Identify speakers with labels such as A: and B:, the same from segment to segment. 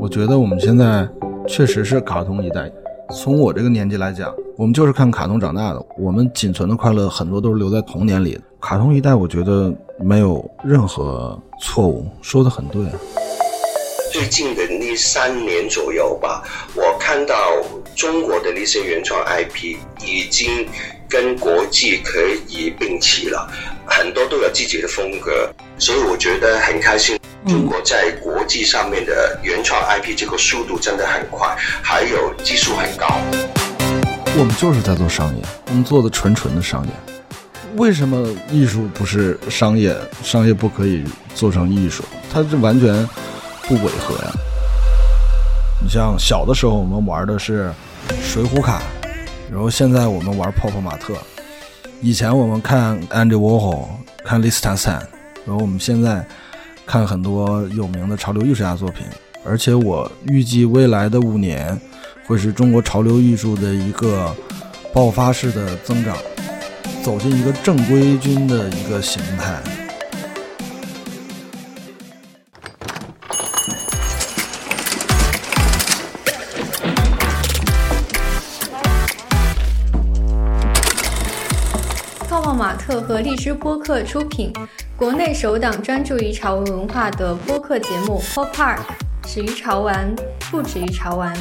A: 我觉得我们现在确实是卡通一代。从我这个年纪来讲，我们就是看卡通长大的，我们仅存的快乐很多都是留在童年里的。卡通一代，我觉得没有任何错误，说的很对。
B: 最近的那三年左右吧，我看到中国的那些原创 IP 已经跟国际可以并齐了，很多都有自己的风格，所以我觉得很开心。中国在国际上面的原创 IP 这个速度真的很快，还有技术很高。
A: 我们就是在做商业，我们做的纯纯的商业。为什么艺术不是商业？商业不可以做成艺术？它这完全不违和呀。你像小的时候我们玩的是水浒卡，然后现在我们玩泡泡玛特。以前我们看 Andy Warhol，看 Lee Stan，然后我们现在。看很多有名的潮流艺术家作品，而且我预计未来的五年会是中国潮流艺术的一个爆发式的增长，走进一个正规军的一个形态。
C: 和荔枝播客出品。国内首档专注于潮文文化的播客节目《Pop Park》，始于潮玩，不止于潮玩。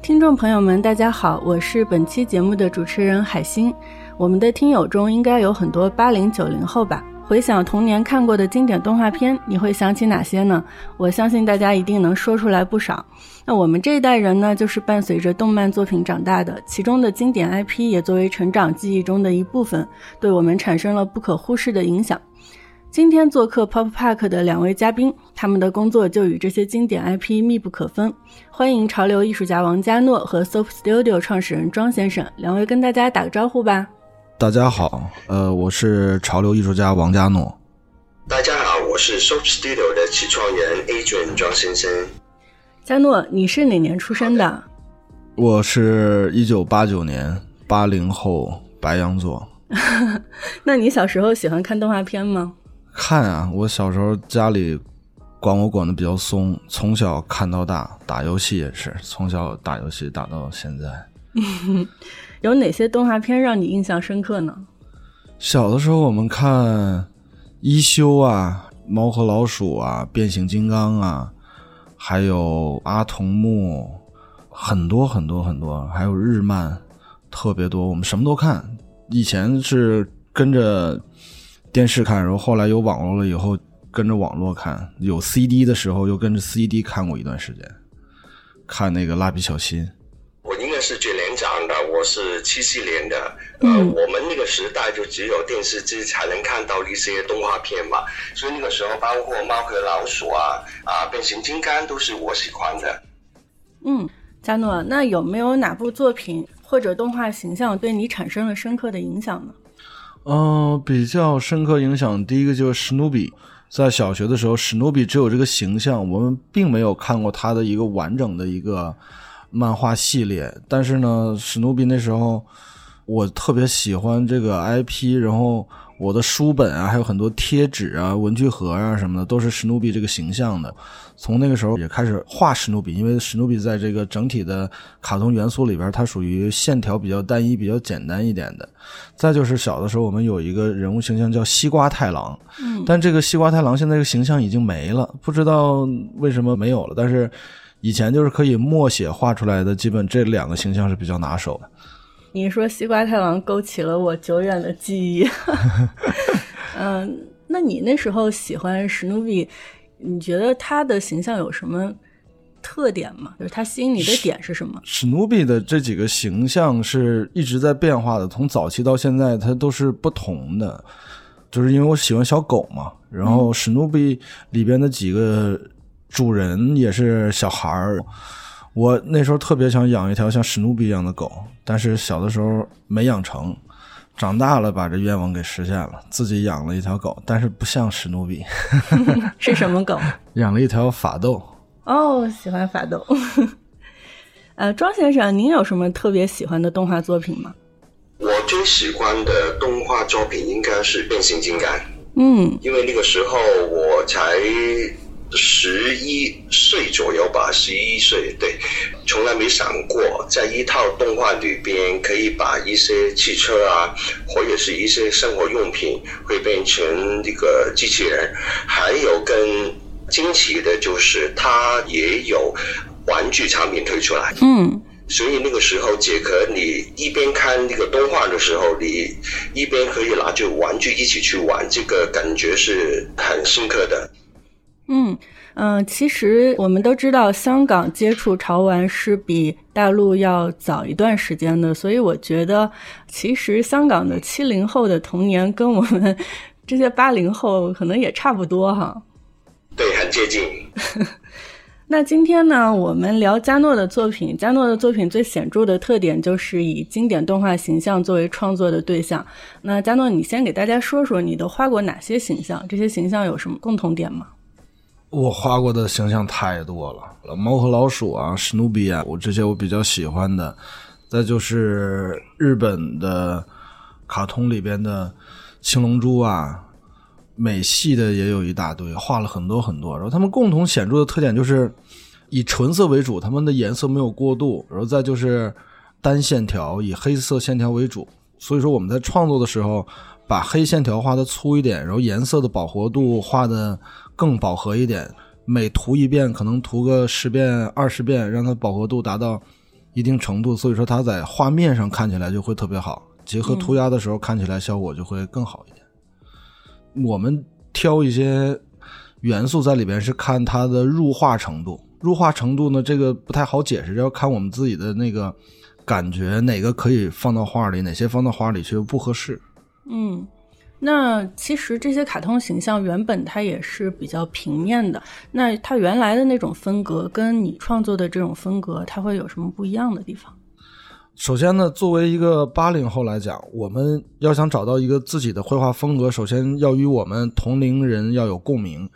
D: 听众朋友们，大家好，我是本期节目的主持人海星。我们的听友中应该有很多八零九零后吧？回想童年看过的经典动画片，你会想起哪些呢？我相信大家一定能说出来不少。那我们这一代人呢，就是伴随着动漫作品长大的，其中的经典 IP 也作为成长记忆中的一部分，对我们产生了不可忽视的影响。今天做客 Pop Park 的两位嘉宾，他们的工作就与这些经典 IP 密不可分。欢迎潮流艺术家王嘉诺和 Soap Studio 创始人庄先生，两位跟大家打个招呼吧。
A: 大家好，呃，我是潮流艺术家王嘉诺。
B: 大家好，我是 Soap Studio 的起创人 Adrian 庄先生。
D: 嘉诺，你是哪年出生的？
A: 我是一九八九年，八零后，白羊座。
D: 那你小时候喜欢看动画片吗？
A: 看啊，我小时候家里管我管的比较松，从小看到大，打游戏也是从小打游戏打到现在。
D: 有哪些动画片让你印象深刻呢？
A: 小的时候我们看一休啊、猫和老鼠啊、变形金刚啊，还有阿童木，很多很多很多，还有日漫，特别多。我们什么都看。以前是跟着电视看，然后后来有网络了以后跟着网络看。有 CD 的时候又跟着 CD 看过一段时间，看那个蜡笔小新。
B: 我应该是最我是七七年的。呃，我们那个时代就只有电视机才能看到一些动画片嘛，所以那个时候包括猫和老鼠啊、啊变形金刚都是我喜欢的。
D: 嗯，加诺，那有没有哪部作品或者动画形象对你产生了深刻的影响呢？
A: 嗯，比较深刻影响，第一个就是史努比。在小学的时候，史努比只有这个形象，我们并没有看过他的一个完整的一个。漫画系列，但是呢，史努比那时候我特别喜欢这个 IP，然后我的书本啊，还有很多贴纸啊、文具盒啊什么的，都是史努比这个形象的。从那个时候也开始画史努比，因为史努比在这个整体的卡通元素里边，它属于线条比较单一、比较简单一点的。再就是小的时候，我们有一个人物形象叫西瓜太郎，
D: 嗯，
A: 但这个西瓜太郎现在这个形象已经没了，不知道为什么没有了，但是。以前就是可以默写画出来的，基本这两个形象是比较拿手的。
D: 你说西瓜太郎勾起了我久远的记忆。嗯，那你那时候喜欢史努比，你觉得他的形象有什么特点吗？就是他吸引你的点是什么？
A: 史努比的这几个形象是一直在变化的，从早期到现在，它都是不同的。就是因为我喜欢小狗嘛，然后史努比里边的几个。主人也是小孩儿，我那时候特别想养一条像史努比一样的狗，但是小的时候没养成，长大了把这愿望给实现了，自己养了一条狗，但是不像史努比，
D: 是什么狗？
A: 养了一条法斗。
D: 哦，喜欢法斗。呃，庄先生，您有什么特别喜欢的动画作品吗？
B: 我最喜欢的动画作品应该是变形金刚。
D: 嗯，
B: 因为那个时候我才十一岁左右吧，十一岁，对，从来没想过在一套动画里边可以把一些汽车啊，或者是一些生活用品会变成那个机器人，还有更惊奇的就是它也有玩具产品推出来。
D: 嗯。
B: 所以那个时候，杰克，你一边看那个动画的时候，你一边可以拿着玩具一起去玩，这个感觉是很深刻的。
D: 嗯嗯，其实我们都知道，香港接触潮玩是比大陆要早一段时间的，所以我觉得，其实香港的七零后的童年跟我们 这些八零后可能也差不多哈。
B: 对，很接近。
D: 那今天呢，我们聊加诺的作品。加诺的作品最显著的特点就是以经典动画形象作为创作的对象。那加诺，你先给大家说说你都画过哪些形象？这些形象有什么共同点吗？
A: 我画过的形象太多了，猫和老鼠啊，史努比啊，我这些我比较喜欢的。再就是日本的卡通里边的青龙珠啊。美系的也有一大堆，画了很多很多。然后他们共同显著的特点就是以纯色为主，他们的颜色没有过度。然后再就是单线条，以黑色线条为主。所以说我们在创作的时候，把黑线条画的粗一点，然后颜色的饱和度画的更饱和一点。每涂一遍，可能涂个十遍、二十遍，让它饱和度达到一定程度。所以说它在画面上看起来就会特别好，结合涂鸦的时候看起来效果就会更好一点。我们挑一些元素在里边，是看它的入画程度。入画程度呢，这个不太好解释，要看我们自己的那个感觉，哪个可以放到画里，哪些放到画里去不合适。
D: 嗯，那其实这些卡通形象原本它也是比较平面的，那它原来的那种风格跟你创作的这种风格，它会有什么不一样的地方？
A: 首先呢，作为一个八零后来讲，我们要想找到一个自己的绘画风格，首先要与我们同龄人要有共鸣，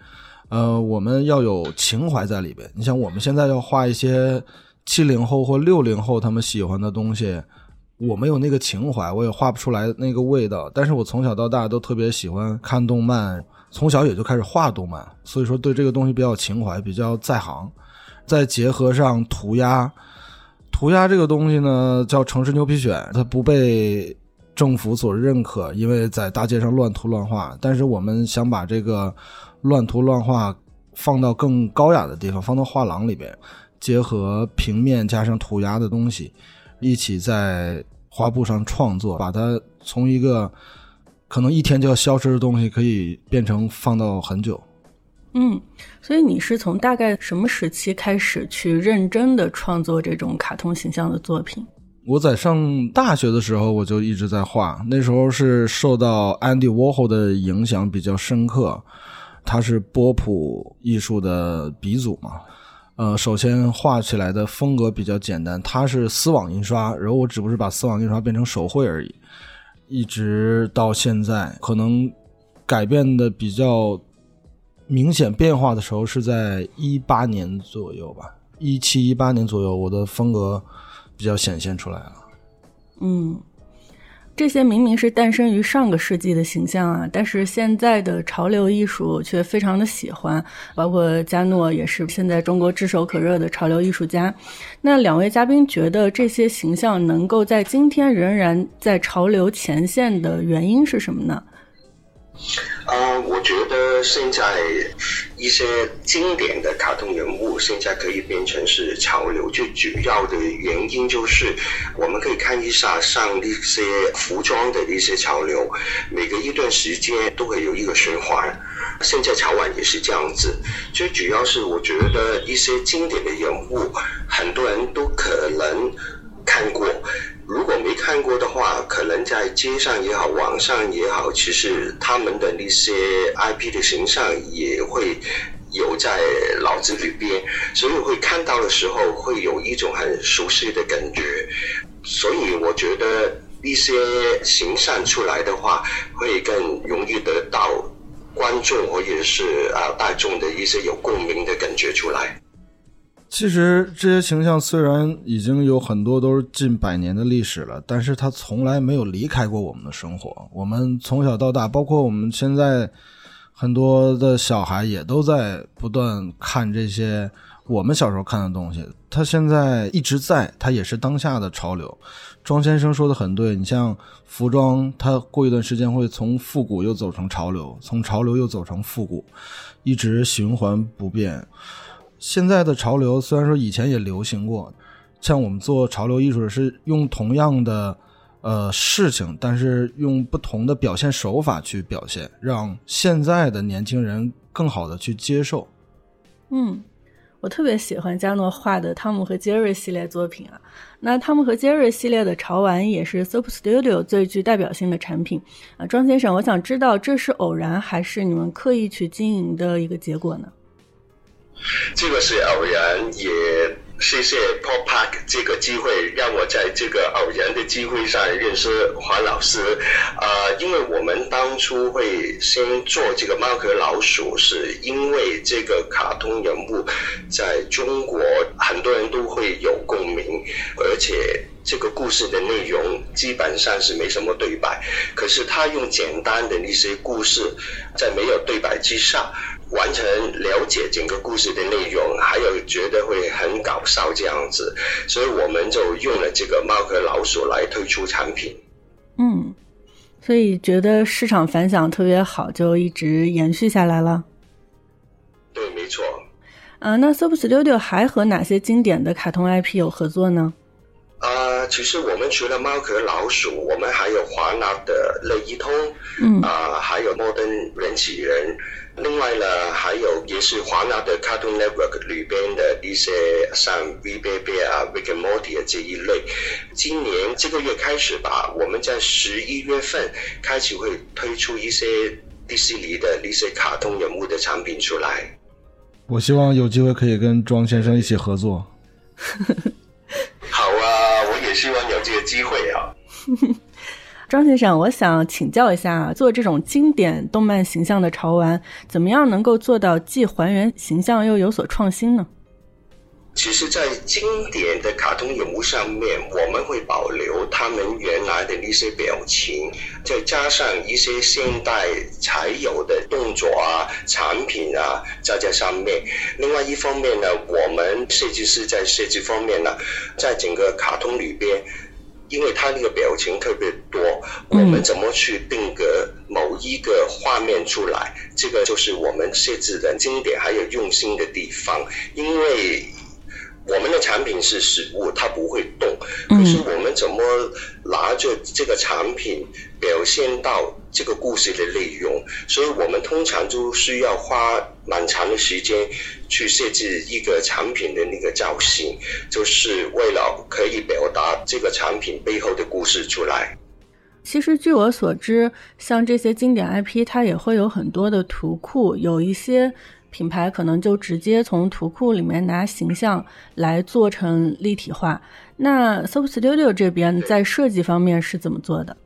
A: 呃，我们要有情怀在里边。你像我们现在要画一些七零后或六零后他们喜欢的东西，我没有那个情怀，我也画不出来那个味道。但是我从小到大都特别喜欢看动漫，从小也就开始画动漫，所以说对这个东西比较情怀，比较在行。再结合上涂鸦。涂鸦这个东西呢，叫城市牛皮癣，它不被政府所认可，因为在大街上乱涂乱画。但是我们想把这个乱涂乱画放到更高雅的地方，放到画廊里边，结合平面加上涂鸦的东西，一起在画布上创作，把它从一个可能一天就要消失的东西，可以变成放到很久。
D: 嗯，所以你是从大概什么时期开始去认真的创作这种卡通形象的作品？
A: 我在上大学的时候，我就一直在画。那时候是受到 Andy Warhol 的影响比较深刻，他是波普艺术的鼻祖嘛。呃，首先画起来的风格比较简单，它是丝网印刷，然后我只不过是把丝网印刷变成手绘而已。一直到现在，可能改变的比较。明显变化的时候是在一八年左右吧，一七一八年左右，我的风格比较显现出来了。
D: 嗯，这些明明是诞生于上个世纪的形象啊，但是现在的潮流艺术却非常的喜欢，包括加诺也是现在中国炙手可热的潮流艺术家。那两位嘉宾觉得这些形象能够在今天仍然在潮流前线的原因是什么呢？
B: 啊，我觉得现在一些经典的卡通人物现在可以变成是潮流，最主要的原因就是我们可以看一下上一些服装的一些潮流，每隔一段时间都会有一个循环。现在潮玩也是这样子，最主要是我觉得一些经典的人物，很多人都可能看过。如果没看过的话，可能在街上也好，网上也好，其实他们的那些 IP 的形象也会有在脑子里边，所以会看到的时候会有一种很熟悉的感觉。所以我觉得一些形象出来的话，会更容易得到观众或者是啊大众的一些有共鸣的感觉出来。
A: 其实这些形象虽然已经有很多都是近百年的历史了，但是它从来没有离开过我们的生活。我们从小到大，包括我们现在很多的小孩也都在不断看这些我们小时候看的东西。它现在一直在，它也是当下的潮流。庄先生说的很对，你像服装，它过一段时间会从复古又走成潮流，从潮流又走成复古，一直循环不变。现在的潮流虽然说以前也流行过，像我们做潮流艺术是用同样的呃事情，但是用不同的表现手法去表现，让现在的年轻人更好的去接受。
D: 嗯，我特别喜欢加诺画的汤姆和杰瑞系列作品啊。那汤姆和杰瑞系列的潮玩也是 Soap Studio 最具代表性的产品啊。庄先生，我想知道这是偶然还是你们刻意去经营的一个结果呢？
B: 这个是偶然，也谢谢 Pop Park 这个机会，让我在这个偶然的机会上认识黄老师。啊，因为我们当初会先做这个猫和老鼠，是因为这个卡通人物在中国很多人都会有共鸣，而且这个故事的内容基本上是没什么对白，可是他用简单的那些故事，在没有对白之下。完全了解整个故事的内容，还有觉得会很搞笑这样子，所以我们就用了这个猫和老鼠来推出产品。
D: 嗯，所以觉得市场反响特别好，就一直延续下来了。
B: 对，没错。
D: 啊，那 Super Studio 还和哪些经典的卡通 IP 有合作呢？
B: 啊，其实我们除了猫和老鼠，我们还有华纳的乐一通，
D: 嗯，
B: 啊，还有摩登人气人。另外呢，还有也是华纳的 Cartoon Network 里边的一些像 V Baby 啊、Rick and Morty 这一类。今年这个月开始吧，我们在十一月份开始会推出一些迪士尼的一些卡通人物的产品出来。
A: 我希望有机会可以跟庄先生一起合作。
B: 好啊，我也希望有这个机会啊。
D: 庄先生，我想请教一下，做这种经典动漫形象的潮玩，怎么样能够做到既还原形象又有所创新呢？
B: 其实，在经典的卡通人物上面，我们会保留他们原来的那些表情，再加上一些现代才有的动作啊、产品啊，在这上面。另外一方面呢，我们设计师在设计方面呢，在整个卡通里边。因为他那个表情特别多，我们怎么去定格某一个画面出来？这个就是我们设置的经典还有用心的地方。因为我们的产品是实物，它不会动，可是我们怎么拿着这个产品表现到？这个故事的内容，所以我们通常就需要花蛮长的时间去设置一个产品的那个造型，就是为了可以表达这个产品背后的故事出来。
D: 其实据我所知，像这些经典 IP，它也会有很多的图库，有一些品牌可能就直接从图库里面拿形象来做成立体化。那 Soap Studio 这边在设计方面是怎么做的？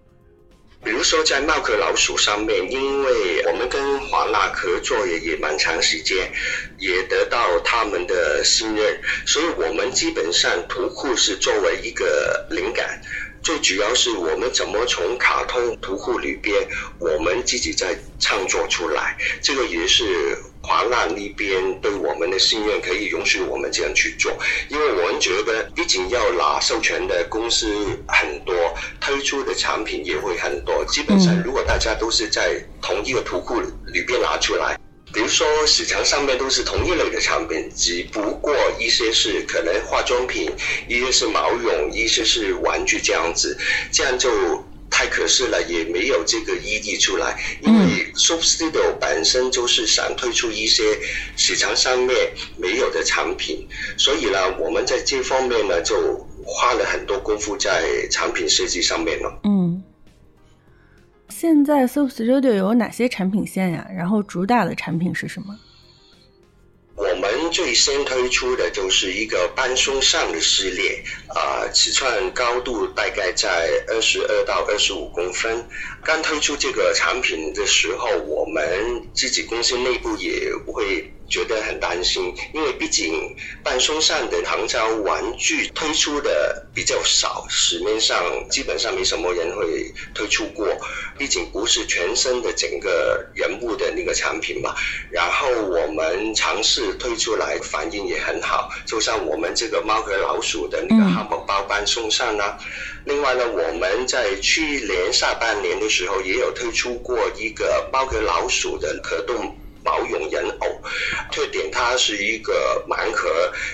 B: 比如说在猫和老鼠上面，因为我们跟华纳合作也也蛮长时间，也得到他们的信任，所以我们基本上图库是作为一个灵感。最主要是我们怎么从卡通图库里边，我们自己在创作出来，这个也是华纳那边对我们的信任，可以允许我们这样去做。因为我们觉得，毕竟要拿授权的公司很多，推出的产品也会很多。基本上，如果大家都是在同一个图库里边拿出来。比如说，市场上面都是同一类的产品，只不过一些是可能化妆品，一些是毛绒，一些是玩具这样子，这样就太可惜了，也没有这个意义出来。因为 Soap Studio 本身就是想推出一些市场上面没有的产品，所以呢，我们在这方面呢就花了很多功夫在产品设计上面了。
D: 嗯。现在 Soap Studio 有哪些产品线呀？然后主打的产品是什么？
B: 我们最先推出的就是一个半松上的系列，啊，尺寸高度大概在二十二到二十五公分。刚推出这个产品的时候，我们自己公司内部也会觉得很担心，因为毕竟半松散的唐朝玩具推出的比较少，市面上基本上没什么人会推出过。毕竟不是全身的整个人物的那个产品嘛。然后我们尝试推出来，反应也很好。就像我们这个猫和老鼠的那个汉堡包半松散啊。另外呢，我们在去年下半年的时候也有推出过一个猫和老鼠的可动。毛绒人偶，特点它是一个盲盒，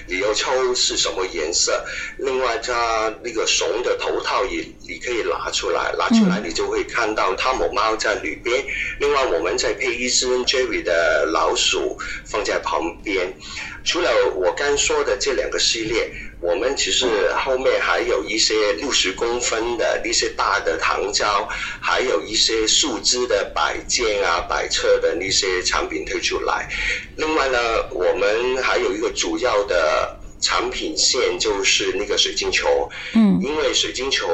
B: 你要抽是什么颜色。另外，它那个熊的头套也你可以拿出来，拿出来你就会看到汤姆猫在里边。另外，我们再配一只 Jerry 的老鼠放在旁边。除了我刚说的这两个系列。我们其实后面还有一些六十公分的那些大的糖胶，还有一些树枝的摆件啊、摆设的那些产品推出来。另外呢，我们还有一个主要的产品线就是那个水晶球。嗯，因为水晶球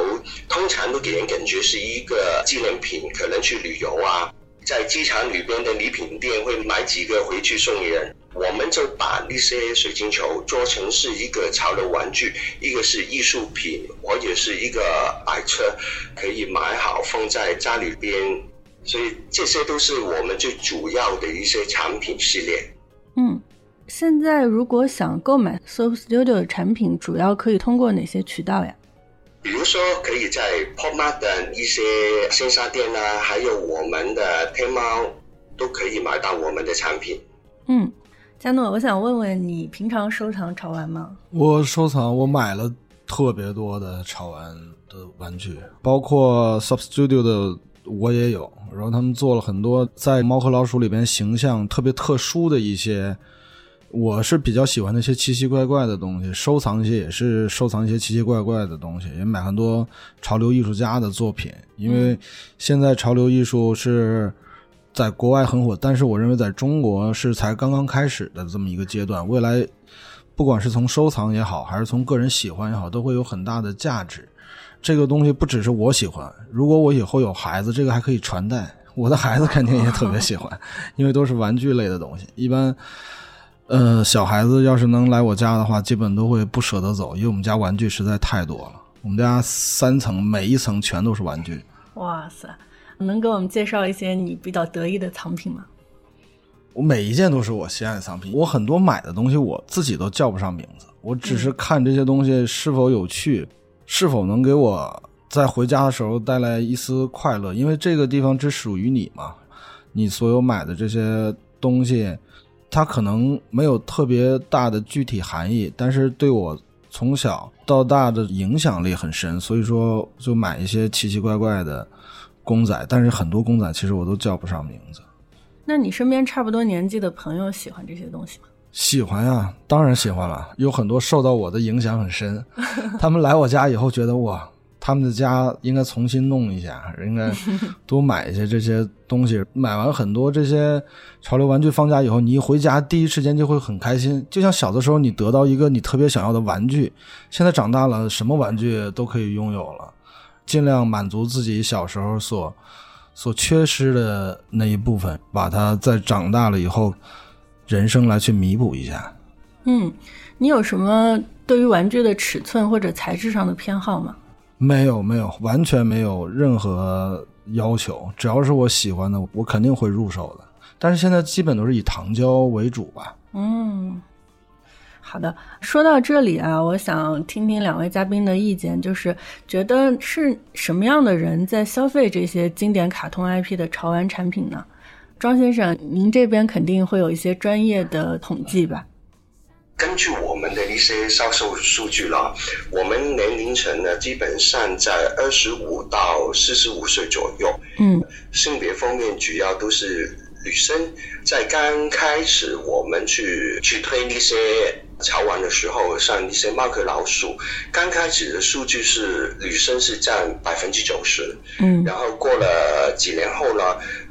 B: 通常都给人感觉是一个纪念品，可能去旅游啊，在机场里边的礼品店会买几个回去送人。我们就把那些水晶球做成是一个潮流玩具，一个是艺术品，或者是一个摆车，可以买好放在家里边。所以这些都是我们最主要的一些产品系列。
D: 嗯，现在如果想购买 Soap Studio 的产品，主要可以通过哪些渠道呀？
B: 比如说，可以在 PopMart 的一些线下店呢，还有我们的天猫，都可以买到我们的产品。
D: 嗯。佳诺，我想问问你，平常收藏潮玩吗？
A: 我收藏，我买了特别多的潮玩的玩具，包括 Sub Studio 的我也有。然后他们做了很多在猫和老鼠里边形象特别特殊的一些，我是比较喜欢那些奇奇怪怪的东西，收藏一些也是收藏一些奇奇怪怪的东西，也买很多潮流艺术家的作品，因为现在潮流艺术是。在国外很火，但是我认为在中国是才刚刚开始的这么一个阶段。未来，不管是从收藏也好，还是从个人喜欢也好，都会有很大的价值。这个东西不只是我喜欢，如果我以后有孩子，这个还可以传代。我的孩子肯定也特别喜欢，因为都是玩具类的东西。一般，呃，小孩子要是能来我家的话，基本都会不舍得走，因为我们家玩具实在太多了。我们家三层，每一层全都是玩具。
D: 哇塞！能给我们介绍一些你比较得意的藏品吗？
A: 我每一件都是我心爱的藏品。我很多买的东西我自己都叫不上名字，我只是看这些东西是否有趣，是否能给我在回家的时候带来一丝快乐。因为这个地方只属于你嘛，你所有买的这些东西，它可能没有特别大的具体含义，但是对我从小到大的影响力很深，所以说就买一些奇奇怪怪的。公仔，但是很多公仔其实我都叫不上名字。
D: 那你身边差不多年纪的朋友喜欢这些东西吗？
A: 喜欢呀，当然喜欢了。有很多受到我的影响很深，他们来我家以后觉得哇，他们的家应该重新弄一下，应该多买一些这些东西。买完很多这些潮流玩具放家以后，你一回家第一时间就会很开心，就像小的时候你得到一个你特别想要的玩具，现在长大了什么玩具都可以拥有了。尽量满足自己小时候所所缺失的那一部分，把它在长大了以后，人生来去弥补一下。
D: 嗯，你有什么对于玩具的尺寸或者材质上的偏好吗？
A: 没有，没有，完全没有任何要求。只要是我喜欢的，我肯定会入手的。但是现在基本都是以糖胶为主吧。
D: 嗯。好的，说到这里啊，我想听听两位嘉宾的意见，就是觉得是什么样的人在消费这些经典卡通 IP 的潮玩产品呢？庄先生，您这边肯定会有一些专业的统计吧？
B: 根据我们的一些销售数据了，我们年龄层呢，基本上在二十五到四十五岁左右。嗯，性别方面主要都是女生。在刚开始我们去去推那些。潮玩的时候，像一些猫和老鼠，刚开始的数据是女生是占百分之九十，嗯，然后过了几年后呢，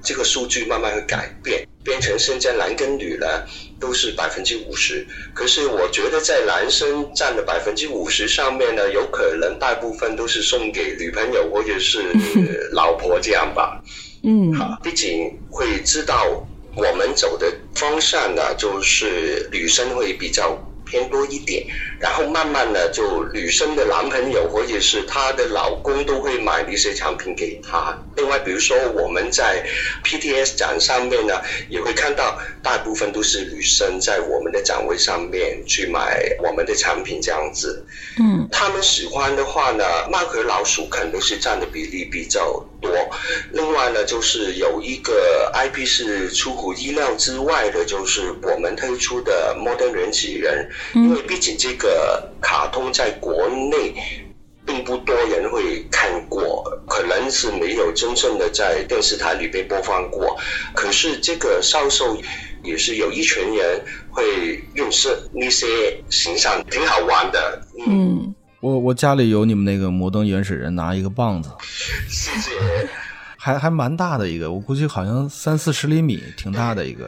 B: 这个数据慢慢会改变，变成现在男跟女呢都是百分之五十。可是我觉得在男生占的百分之五十上面呢，有可能大部分都是送给女朋友或者是 老婆这样吧，嗯，嗯好，毕竟会知道。我们走的方向呢，就是女生会比较。偏多一点，然后慢慢的就女生的男朋友或者是她的老公都会买一些产品给她。另外，比如说我们在 PTS 展上面呢，也会看到大部分都是女生在我们的展位上面去买我们的产品这样子。
D: 嗯，
B: 他们喜欢的话呢，猫和老鼠肯定是占的比例比较多。另外呢，就是有一个 IP 是出乎意料之外的，就是我们推出的《摩登原始人》。因为毕竟这个卡通在国内并不多人会看过，可能是没有真正的在电视台里被播放过。可是这个销售也是有一群人会用是那些形象，挺好玩的。
D: 嗯，
A: 我我家里有你们那个摩登原始人，拿一个棒子，
B: 谢谢。
A: 还还蛮大的一个，我估计好像三四十厘米，挺大的一个。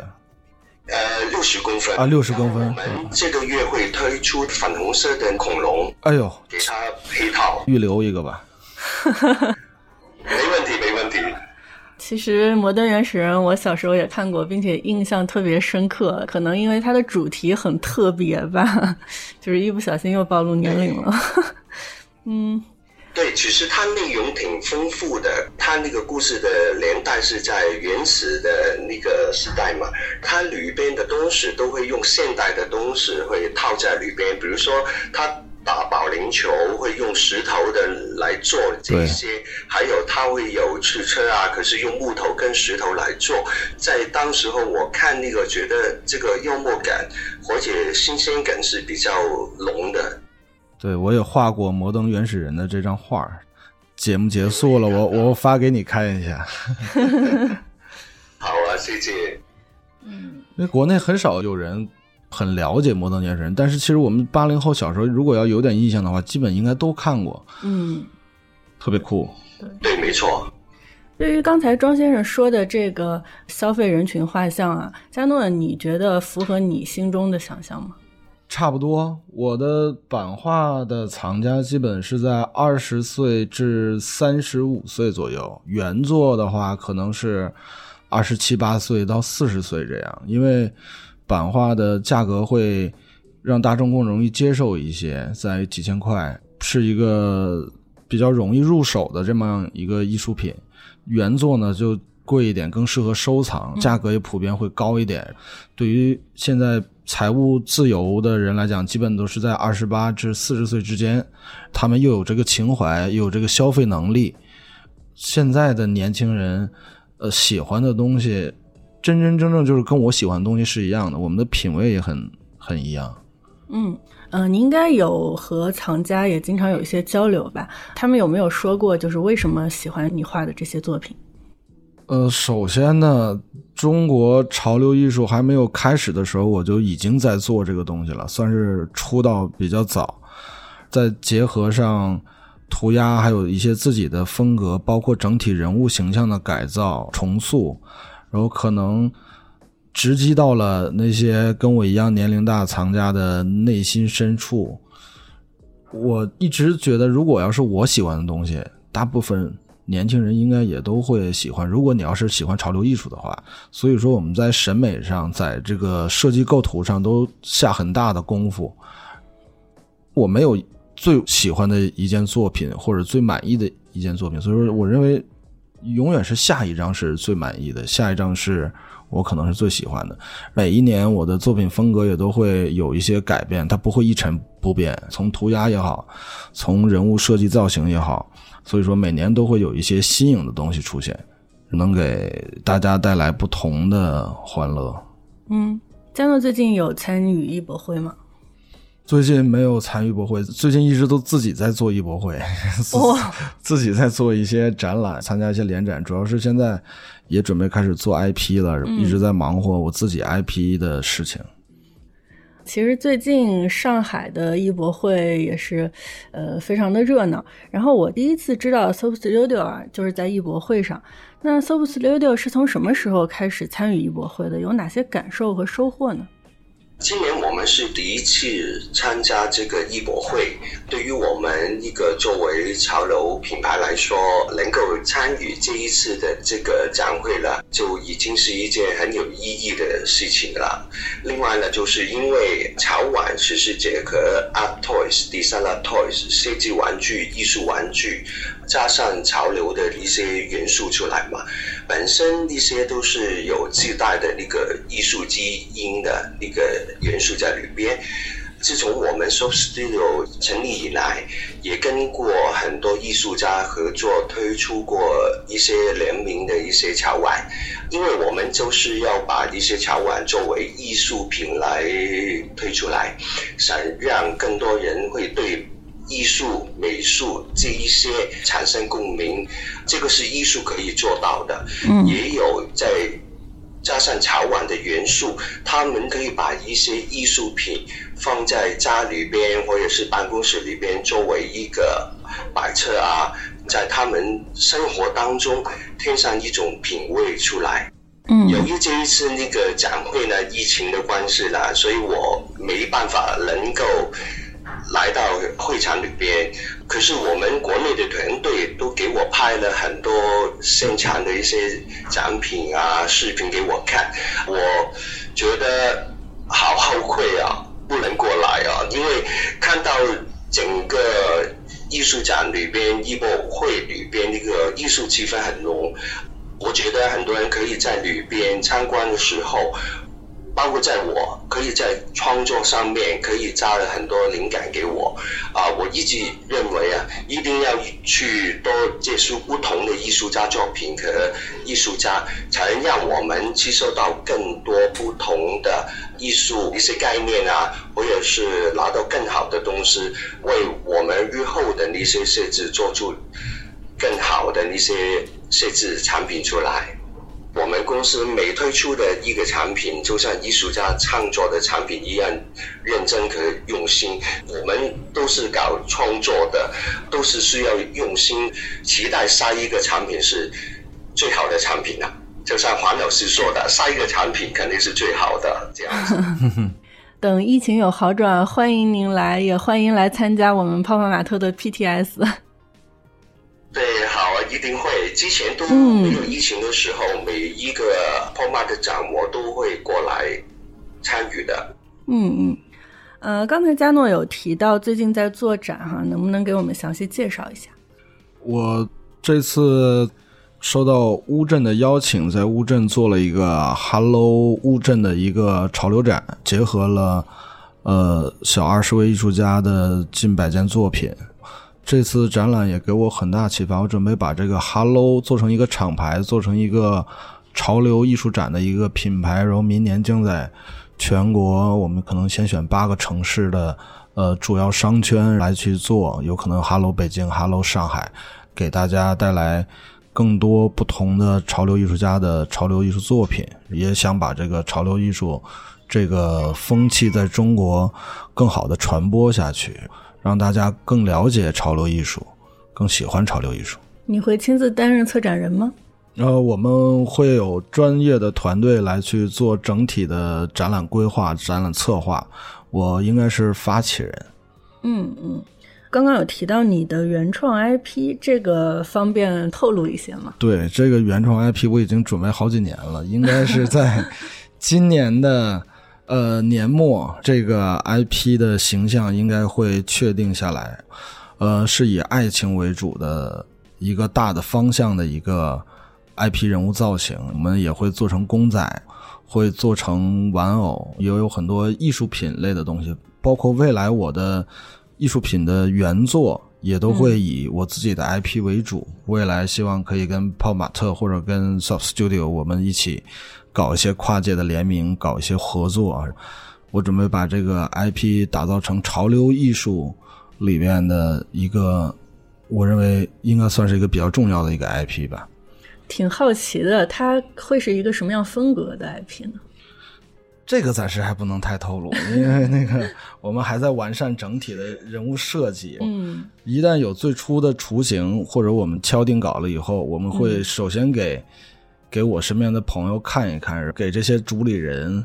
B: 呃，六十公分
A: 啊，六十公分。
B: 我们这个月会推出粉红色的恐龙，
A: 哎呦，
B: 给他配套，
A: 预留一个吧。
B: 没问题，没问题。
D: 其实《摩登原始人》我小时候也看过，并且印象特别深刻。可能因为它的主题很特别吧，就是一不小心又暴露年龄了。嗯。
B: 对，其实它内容挺丰富的。它那个故事的年代是在原始的那个时代嘛，它里边的东西都会用现代的东西会套在里边。比如说，他打保龄球会用石头的来做这些，还有它会有汽车啊，可是用木头跟石头来做。在当时候我看那个，觉得这个幽默感或者新鲜感是比较浓的。
A: 对，我也画过《摩登原始人》的这张画节目结束了，我我发给你看一下。
B: 好啊，谢谢。
D: 嗯，
A: 因为国内很少有人很了解《摩登原始人》，但是其实我们八零后小时候如果要有点印象的话，基本应该都看过。
D: 嗯，
A: 特别酷。
D: 对
B: 对，没错。
D: 对于刚才庄先生说的这个消费人群画像啊，加诺，你觉得符合你心中的想象吗？
A: 差不多，我的版画的藏家基本是在二十岁至三十五岁左右，原作的话可能是二十七八岁到四十岁这样，因为版画的价格会让大众更容易接受一些，在几千块是一个比较容易入手的这么样一个艺术品，原作呢就贵一点，更适合收藏，价格也普遍会高一点。对于现在。财务自由的人来讲，基本都是在二十八至四十岁之间，他们又有这个情怀，又有这个消费能力。现在的年轻人，呃，喜欢的东西，真真正正就是跟我喜欢的东西是一样的，我们的品味也很很一样。
D: 嗯嗯，你应该有和藏家也经常有一些交流吧？他们有没有说过，就是为什么喜欢你画的这些作品？
A: 呃，首先呢，中国潮流艺术还没有开始的时候，我就已经在做这个东西了，算是出道比较早。再结合上涂鸦，还有一些自己的风格，包括整体人物形象的改造、重塑，然后可能直击到了那些跟我一样年龄大藏家的内心深处。我一直觉得，如果要是我喜欢的东西，大部分。年轻人应该也都会喜欢。如果你要是喜欢潮流艺术的话，所以说我们在审美上，在这个设计构图上都下很大的功夫。我没有最喜欢的一件作品或者最满意的一件作品，所以说我认为永远是下一张是最满意的，下一张是我可能是最喜欢的。每一年我的作品风格也都会有一些改变，它不会一成不变。从涂鸦也好，从人物设计造型也好。所以说，每年都会有一些新颖的东西出现，能给大家带来不同的欢乐。
D: 嗯，佳诺最近有参与艺博会吗？
A: 最近没有参与博会，最近一直都自己在做艺博会，自己在做一些展览，参加一些联展。主要是现在也准备开始做 IP 了，一直在忙活我自己 IP 的事情。
D: 其实最近上海的艺博会也是，呃，非常的热闹。然后我第一次知道 Soap Studio 啊，就是在艺博会上。那 Soap Studio 是从什么时候开始参与艺博会的？有哪些感受和收获呢？
B: 今年我们是第一次参加这个艺博会，对于我们一个作为潮流品牌来说，能够参与这一次的这个展会了，就已经是一件很有意义的事情了。另外呢，就是因为潮玩其实结合 Art Toys、Design Art Toys 设计玩具、艺术玩具，加上潮流的一些元素出来嘛，本身一些都是有自带的那个艺术基因的那个。元素在里边。自从我们 Soft Studio 成立以来，也跟过很多艺术家合作，推出过一些联名的一些潮玩。因为我们就是要把一些潮玩作为艺术品来推出来，想让更多人会对艺术、美术这一些产生共鸣。这个是艺术可以做到的，嗯也有在。加上潮玩的元素，他们可以把一些艺术品放在家里边或者是办公室里边，作为一个摆设啊，在他们生活当中添上一种品味出来。
D: 嗯，
B: 由于这一次那个展会呢，疫情的关系呢，所以我没办法能够。来到会场里边，可是我们国内的团队都给我拍了很多现场的一些展品啊、视频给我看，我觉得好后悔啊，不能过来啊，因为看到整个艺术展里边、艺博会里边那个艺术气氛很浓，我觉得很多人可以在里边参观的时候。包括在我可以在创作上面可以加了很多灵感给我啊！我一直认为啊，一定要去多接触不同的艺术家作品和艺术家，才能让我们吸收到更多不同的艺术一些概念啊，或者是拿到更好的东西，为我们日后的那些设置做出更好的那些设置产品出来。我们公司每推出的一个产品，就像艺术家创作的产品一样认真和用心。我们都是搞创作的，都是需要用心，期待下一个产品是最好的产品啊！就像黄老师说的，下一个产品肯定是最好的这样子。
D: 等疫情有好转，欢迎您来，也欢迎来参加我们泡泡玛特的 PTS。
B: 对，好啊，一定会。之前都没有疫情的时候，每一个 p o m a 的展我都会过来参与的。
D: 嗯嗯，呃，刚才佳诺有提到最近在做展哈，能不能给我们详细介绍一下？
A: 我这次收到乌镇的邀请，在乌镇做了一个 Hello 乌镇的一个潮流展，结合了呃小二十位艺术家的近百件作品。这次展览也给我很大启发，我准备把这个 Hello 做成一个厂牌，做成一个潮流艺术展的一个品牌，然后明年将在全国，我们可能先选八个城市的呃主要商圈来去做，有可能 Hello 北京、Hello 上海，给大家带来更多不同的潮流艺术家的潮流艺术作品，也想把这个潮流艺术这个风气在中国更好的传播下去。让大家更了解潮流艺术，更喜欢潮流艺术。
D: 你会亲自担任策展人吗？
A: 呃，我们会有专业的团队来去做整体的展览规划、展览策划。我应该是发起人。
D: 嗯嗯，刚刚有提到你的原创 IP，这个方便透露一些吗？
A: 对，这个原创 IP 我已经准备好几年了，应该是在 今年的。呃，年末这个 IP 的形象应该会确定下来，呃，是以爱情为主的一个大的方向的一个 IP 人物造型。我们也会做成公仔，会做成玩偶，也有很多艺术品类的东西，包括未来我的艺术品的原作也都会以我自己的 IP 为主。未来希望可以跟泡玛特或者跟 Soft Studio 我们一起。搞一些跨界的联名，搞一些合作啊！我准备把这个 IP 打造成潮流艺术里面的一个，我认为应该算是一个比较重要的一个 IP 吧。
D: 挺好奇的，它会是一个什么样风格的 IP 呢？
A: 这个暂时还不能太透露，因为那个我们还在完善整体的人物设计。
D: 嗯，
A: 一旦有最初的雏形或者我们敲定稿了以后，我们会首先给。给我身边的朋友看一看，给这些主理人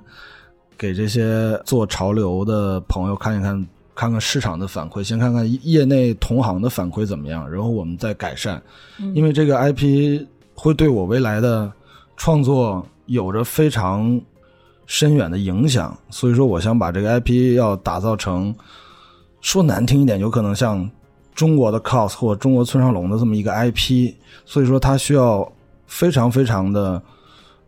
A: 给这些做潮流的朋友看一看，看看市场的反馈，先看看业内同行的反馈怎么样，然后我们再改善。因为这个 IP 会对我未来的创作有着非常深远的影响，所以说我想把这个 IP 要打造成，说难听一点，有可能像中国的 cos 或中国村上龙的这么一个 IP，所以说它需要非常非常的。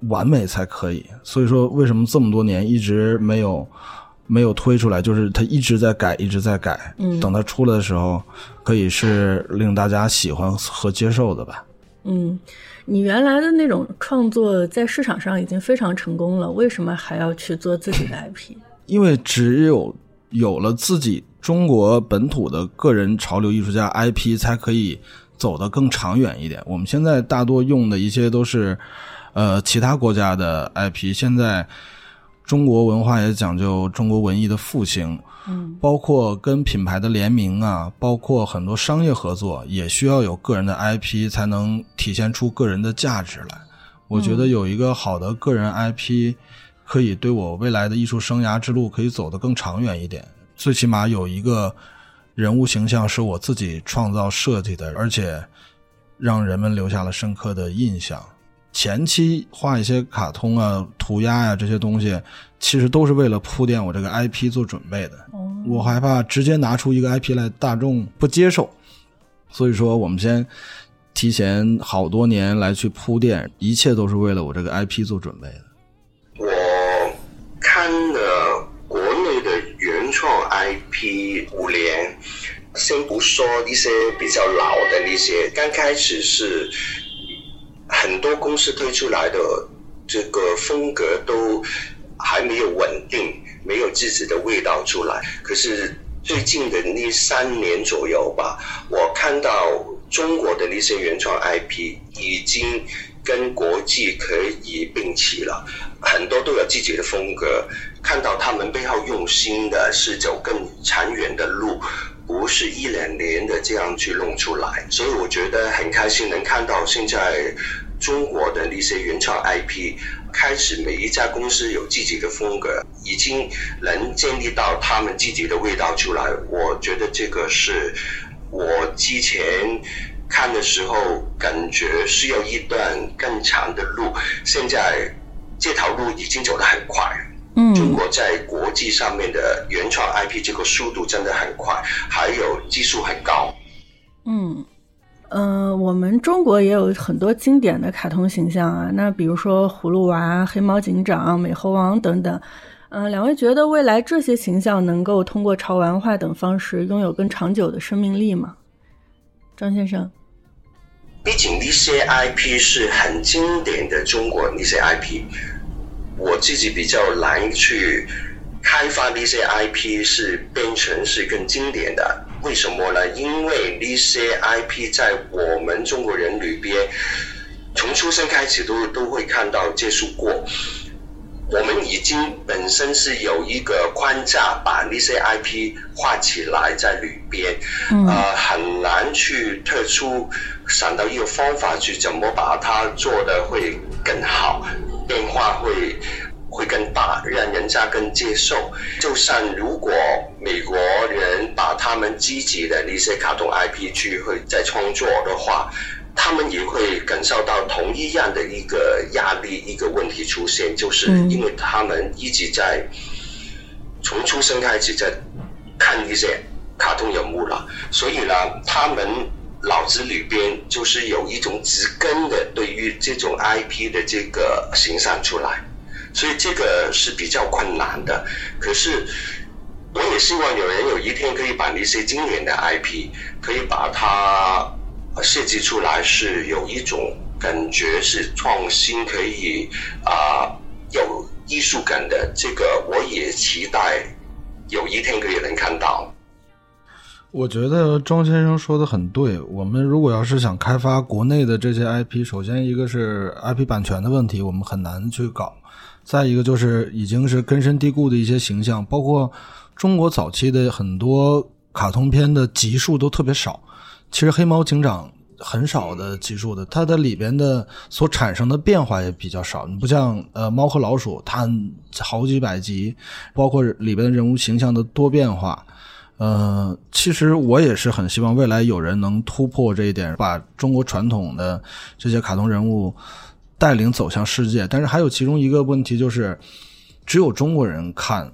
A: 完美才可以，所以说为什么这么多年一直没有没有推出来？就是他一直在改，一直在改。嗯，等他出来的时候，可以是令大家喜欢和接受的吧。
D: 嗯，你原来的那种创作在市场上已经非常成功了，为什么还要去做自己的 IP？
A: 因为只有有了自己中国本土的个人潮流艺术家 IP，才可以走得更长远一点。我们现在大多用的一些都是。呃，其他国家的 IP，现在中国文化也讲究中国文艺的复兴，
D: 嗯，
A: 包括跟品牌的联名啊，包括很多商业合作，也需要有个人的 IP 才能体现出个人的价值来。我觉得有一个好的个人 IP，可以对我未来的艺术生涯之路可以走得更长远一点。最起码有一个人物形象是我自己创造设计的，而且让人们留下了深刻的印象。前期画一些卡通啊、涂鸦呀这些东西，其实都是为了铺垫我这个 IP 做准备的。我害怕直接拿出一个 IP 来，大众不接受，所以说我们先提前好多年来去铺垫，一切都是为了我这个 IP 做准备的。
B: 我看了国内的原创 IP 五年，先不说一些比较老的那些，刚开始是。很多公司推出来的这个风格都还没有稳定，没有自己的味道出来。可是最近的那三年左右吧，我看到中国的那些原创 IP 已经跟国际可以并齐了，很多都有自己的风格。看到他们背后用心的是走更长远的路，不是一两年的这样去弄出来。所以我觉得很开心能看到现在。中国的那些原创 IP 开始，每一家公司有自己的风格，已经能建立到他们自己的味道出来。我觉得这个是我之前看的时候感觉需要一段更长的路。现在这条路已经走得很快。
D: 嗯，
B: 中国在国际上面的原创 IP 这个速度真的很快，还有技术很高。
D: 嗯。嗯，我们中国也有很多经典的卡通形象啊，那比如说葫芦娃、黑猫警长、美猴王等等。嗯，两位觉得未来这些形象能够通过潮玩化等方式拥有更长久的生命力吗？张先生，
B: 毕竟一些 IP 是很经典的中国那些 IP，我自己比较难去开发那些 IP 是变成是更经典的。为什么呢？因为那些 IP 在我们中国人里边，从出生开始都都会看到接触过。我们已经本身是有一个框架，把那些 IP 画起来在里边，呃，很难去特殊想到一个方法去怎么把它做的会更好，变化会。会更大，让人家更接受。就像如果美国人把他们自己的那些卡通 IP 去会再创作的话，他们也会感受到同一样的一个压力，一个问题出现，就是因为他们一直在从出生开始在看一些卡通人物了，所以呢，他们脑子里边就是有一种植根的对于这种 IP 的这个形象出来。所以这个是比较困难的，可是我也希望有人有一天可以把那些经典的 IP，可以把它设计出来，是有一种感觉是创新，可以啊有艺术感的。这个我也期待有一天可以能看到。
A: 我觉得庄先生说的很对。我们如果要是想开发国内的这些 IP，首先一个是 IP 版权的问题，我们很难去搞。再一个就是已经是根深蒂固的一些形象，包括中国早期的很多卡通片的集数都特别少。其实黑猫警长很少的集数的，它的里边的所产生的变化也比较少。你不像呃猫和老鼠，它好几百集，包括里边的人物形象的多变化。呃，其实我也是很希望未来有人能突破这一点，把中国传统的这些卡通人物带领走向世界。但是还有其中一个问题就是，只有中国人看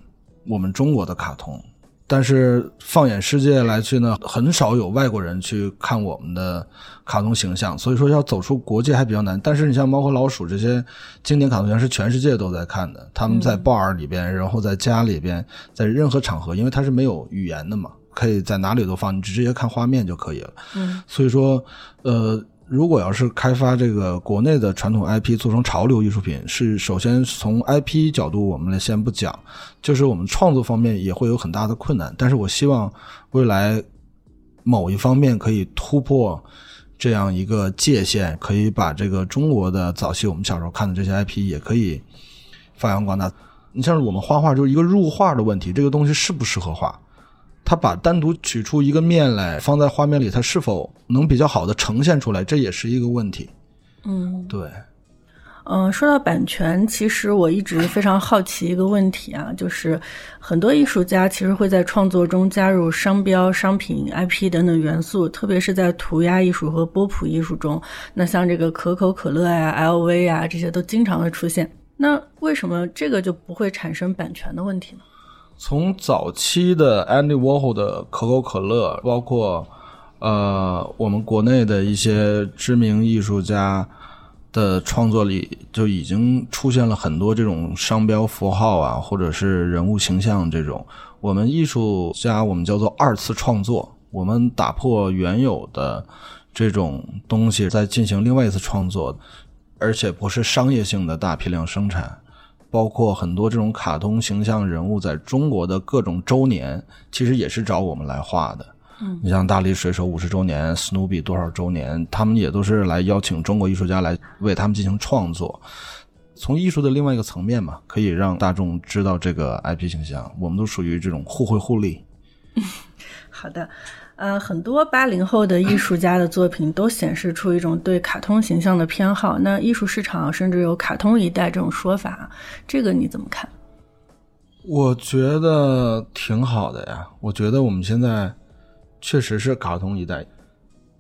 A: 我们中国的卡通。但是放眼世界来去呢，很少有外国人去看我们的卡通形象，所以说要走出国界还比较难。但是你像猫和老鼠这些经典卡通形象是全世界都在看的，他们在 bar 里边，然后在家里边，在任何场合，因为它是没有语言的嘛，可以在哪里都放，你直接看画面就可以了。
D: 嗯，
A: 所以说，呃。如果要是开发这个国内的传统 IP 做成潮流艺术品，是首先从 IP 角度我们来先不讲，就是我们创作方面也会有很大的困难。但是我希望未来某一方面可以突破这样一个界限，可以把这个中国的早期我们小时候看的这些 IP 也可以发扬光大。你像是我们画画就是一个入画的问题，这个东西适不适合画？他把单独取出一个面来放在画面里，它是否能比较好的呈现出来，这也是一个问题。
D: 嗯，
A: 对。
D: 嗯，说到版权，其实我一直非常好奇一个问题啊，就是很多艺术家其实会在创作中加入商标、商品、IP 等等元素，特别是在涂鸦艺术和波普艺术中。那像这个可口可乐呀、LV 呀这些都经常会出现。那为什么这个就不会产生版权的问题呢？
A: 从早期的 Andy Warhol 的可口可乐，包括呃我们国内的一些知名艺术家的创作里，就已经出现了很多这种商标符号啊，或者是人物形象这种。我们艺术家我们叫做二次创作，我们打破原有的这种东西，再进行另外一次创作，而且不是商业性的大批量生产。包括很多这种卡通形象人物在中国的各种周年，其实也是找我们来画的。
D: 嗯，
A: 你像大力水手五十周年、史努比多少周年，他们也都是来邀请中国艺术家来为他们进行创作。从艺术的另外一个层面嘛，可以让大众知道这个 IP 形象，我们都属于这种互惠互利。
D: 好的。呃，很多八零后的艺术家的作品都显示出一种对卡通形象的偏好。那艺术市场甚至有“卡通一代”这种说法，这个你怎么看？
A: 我觉得挺好的呀。我觉得我们现在确实是卡通一代。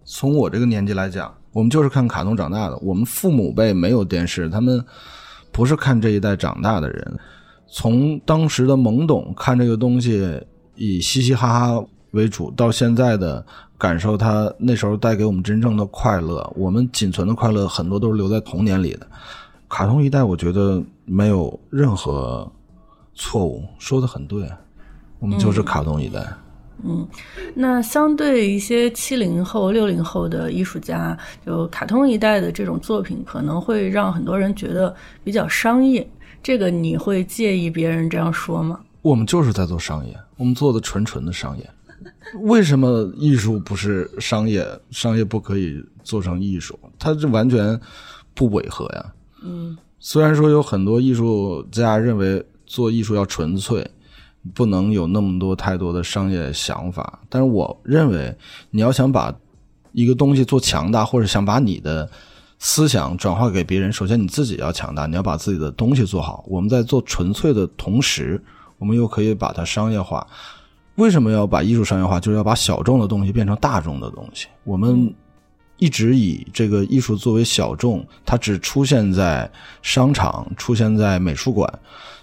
A: 从我这个年纪来讲，我们就是看卡通长大的。我们父母辈没有电视，他们不是看这一代长大的人。从当时的懵懂看这个东西，以嘻嘻哈哈。为主，到现在的感受，他那时候带给我们真正的快乐，我们仅存的快乐很多都是留在童年里的。卡通一代，我觉得没有任何错误，说的很对，我们就是卡通一代。
D: 嗯，那相对一些七零后、六零后的艺术家，就卡通一代的这种作品，可能会让很多人觉得比较商业。这个你会介意别人这样说吗？
A: 我们就是在做商业，我们做的纯纯的商业。为什么艺术不是商业？商业不可以做成艺术？它这完全不违和呀。
D: 嗯，
A: 虽然说有很多艺术家认为做艺术要纯粹，不能有那么多太多的商业想法，但是我认为你要想把一个东西做强大，或者想把你的思想转化给别人，首先你自己要强大，你要把自己的东西做好。我们在做纯粹的同时，我们又可以把它商业化。为什么要把艺术商业化？就是要把小众的东西变成大众的东西。我们一直以这个艺术作为小众，它只出现在商场，出现在美术馆。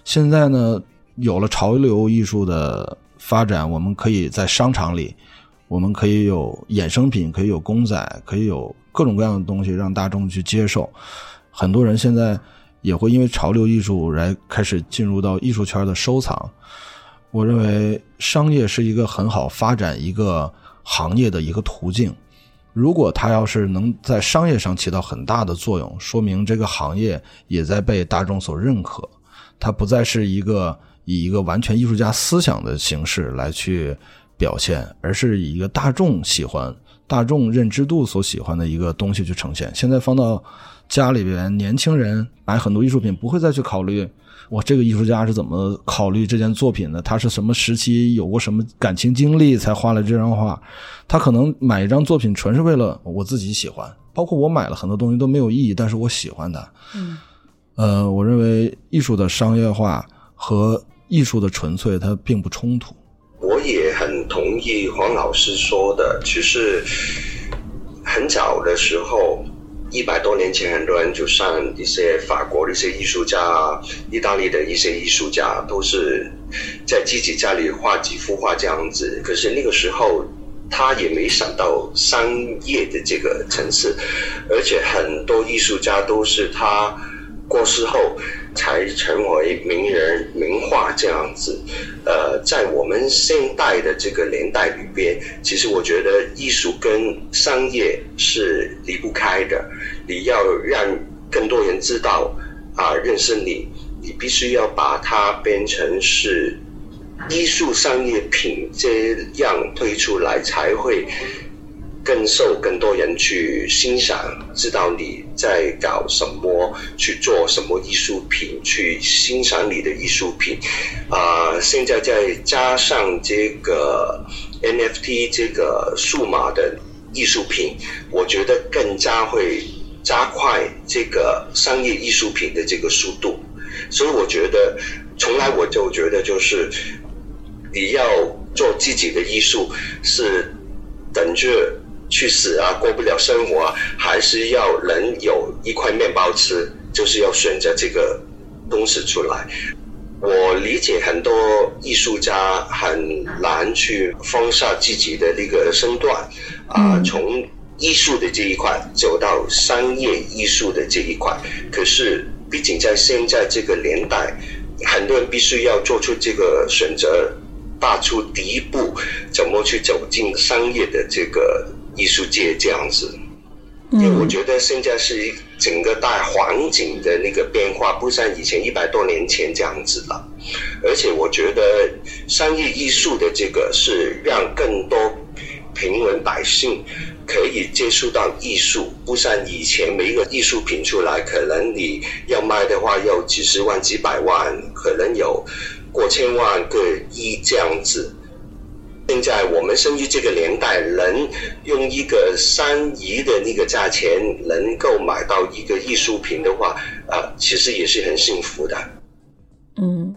A: 现在呢，有了潮流艺术的发展，我们可以在商场里，我们可以有衍生品，可以有公仔，可以有各种各样的东西让大众去接受。很多人现在也会因为潮流艺术来开始进入到艺术圈的收藏。我认为商业是一个很好发展一个行业的一个途径。如果它要是能在商业上起到很大的作用，说明这个行业也在被大众所认可。它不再是一个以一个完全艺术家思想的形式来去表现，而是以一个大众喜欢大众认知度所喜欢的一个东西去呈现。现在放到家里边，年轻人买很多艺术品不会再去考虑。我这个艺术家是怎么考虑这件作品的？他是什么时期有过什么感情经历才画了这张画？他可能买一张作品纯是为了我自己喜欢，包括我买了很多东西都没有意义，但是我喜欢它。
D: 嗯，
A: 呃，我认为艺术的商业化和艺术的纯粹它并不冲突。
B: 我也很同意黄老师说的，其实很早的时候。一百多年前，很多人就上一些法国的一些艺术家、意大利的一些艺术家，都是在自己家里画几幅画这样子。可是那个时候，他也没想到商业的这个层次，而且很多艺术家都是他过世后。才成为名人名画这样子，呃，在我们现代的这个年代里边，其实我觉得艺术跟商业是离不开的。你要让更多人知道啊，认识你，你必须要把它变成是艺术商业品这样推出来，才会。更受更多人去欣赏，知道你在搞什么，去做什么艺术品，去欣赏你的艺术品。啊，现在再加上这个 NFT 这个数码的艺术品，我觉得更加会加快这个商业艺术品的这个速度。所以我觉得，从来我就觉得就是你要做自己的艺术，是等着。去死啊！过不了生活，啊，还是要能有一块面包吃，就是要选择这个东西出来。我理解很多艺术家很难去放下自己的那个身段啊，从艺术的这一块走到商业艺术的这一块。可是，毕竟在现在这个年代，很多人必须要做出这个选择，踏出第一步，怎么去走进商业的这个。艺术界这样子，因为我觉得现在是一整个大环境的那个变化，不像以前一百多年前这样子了。而且我觉得商业艺术的这个是让更多平民百姓可以接触到艺术，不像以前每一个艺术品出来，可能你要卖的话要几十万、几百万，可能有过千万个亿这样子。现在我们生于这个年代，能用一个三亿的那个价钱能够买到一个艺术品的话，啊，其实也是很幸福的。
D: 嗯，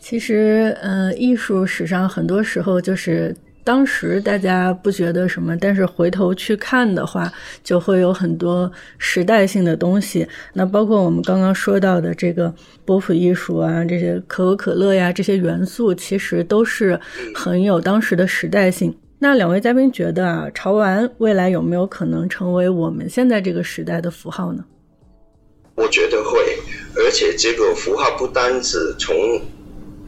D: 其实，呃，艺术史上很多时候就是。当时大家不觉得什么，但是回头去看的话，就会有很多时代性的东西。那包括我们刚刚说到的这个波普艺术啊，这些可口可乐呀，这些元素其实都是很有当时的时代性。那两位嘉宾觉得啊，潮玩未来有没有可能成为我们现在这个时代的符号呢？
B: 我觉得会，而且这个符号不单是从。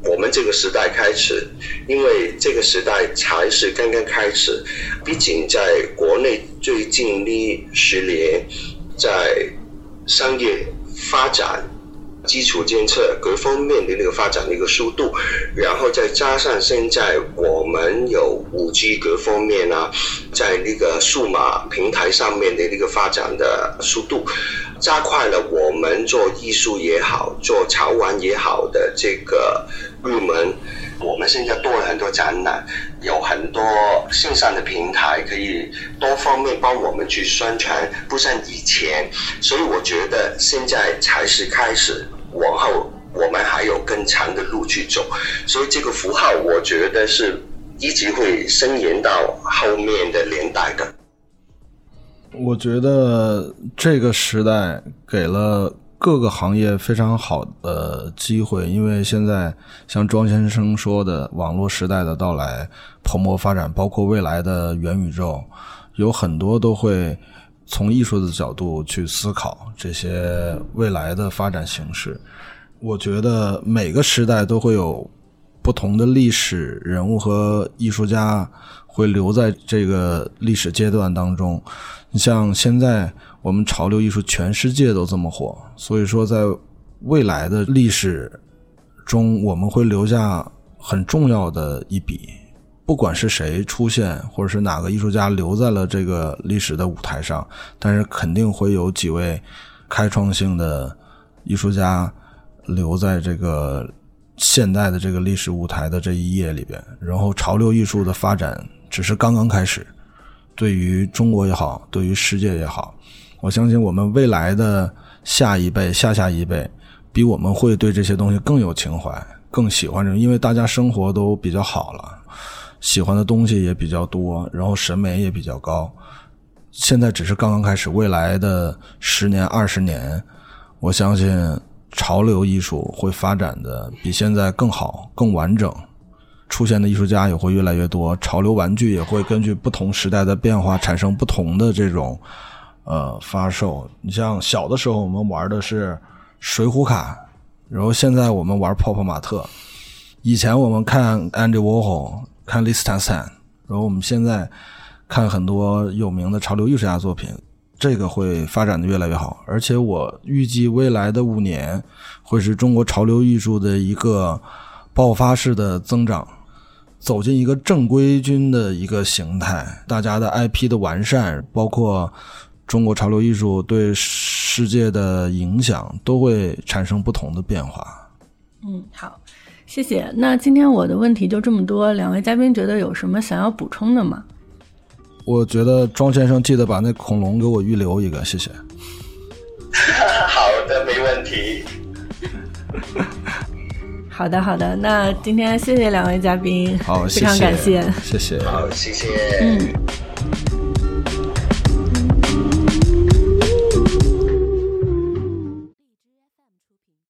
B: 我们这个时代开始，因为这个时代才是刚刚开始。毕竟在国内最近的十年，在商业发展、基础建设各方面的那个发展的一个速度，然后再加上现在我们有五 G 各方面啊，在那个数码平台上面的那个发展的速度。加快了我们做艺术也好，做潮玩也好的这个入门。我们现在多了很多展览，有很多线上的平台可以多方面帮我们去宣传，不像以前。所以我觉得现在才是开始，往后我们还有更长的路去走。所以这个符号，我觉得是一直会伸延到后面的年代的。
A: 我觉得这个时代给了各个行业非常好的机会，因为现在像庄先生说的，网络时代的到来蓬勃发展，包括未来的元宇宙，有很多都会从艺术的角度去思考这些未来的发展形式。我觉得每个时代都会有不同的历史人物和艺术家会留在这个历史阶段当中。你像现在我们潮流艺术全世界都这么火，所以说在未来的历史中，我们会留下很重要的一笔。不管是谁出现，或者是哪个艺术家留在了这个历史的舞台上，但是肯定会有几位开创性的艺术家留在这个现代的这个历史舞台的这一页里边。然后，潮流艺术的发展只是刚刚开始，对于中国也好，对于世界也好，我相信我们未来的下一辈、下下一辈，比我们会对这些东西更有情怀，更喜欢这，因为大家生活都比较好了。喜欢的东西也比较多，然后审美也比较高。现在只是刚刚开始，未来的十年、二十年，我相信潮流艺术会发展的比现在更好、更完整，出现的艺术家也会越来越多。潮流玩具也会根据不同时代的变化产生不同的这种呃发售。你像小的时候我们玩的是水浒卡，然后现在我们玩泡泡玛特。以前我们看 Andy Warhol。看 l i s t a n s 然后我们现在看很多有名的潮流艺术家作品，这个会发展的越来越好。而且我预计未来的五年会是中国潮流艺术的一个爆发式的增长，走进一个正规军的一个形态。大家的 IP 的完善，包括中国潮流艺术对世界的影响，都会产生不同的变化。
D: 嗯，好。谢谢。那今天我的问题就这么多，两位嘉宾觉得有什么想要补充的吗？
A: 我觉得庄先生记得把那恐龙给我预留一个，谢谢。
B: 好的，没问题。
D: 好的，好的。那今天谢谢两位嘉宾，
A: 好，
D: 非常感谢，
A: 谢谢，
B: 好，谢谢，
D: 嗯。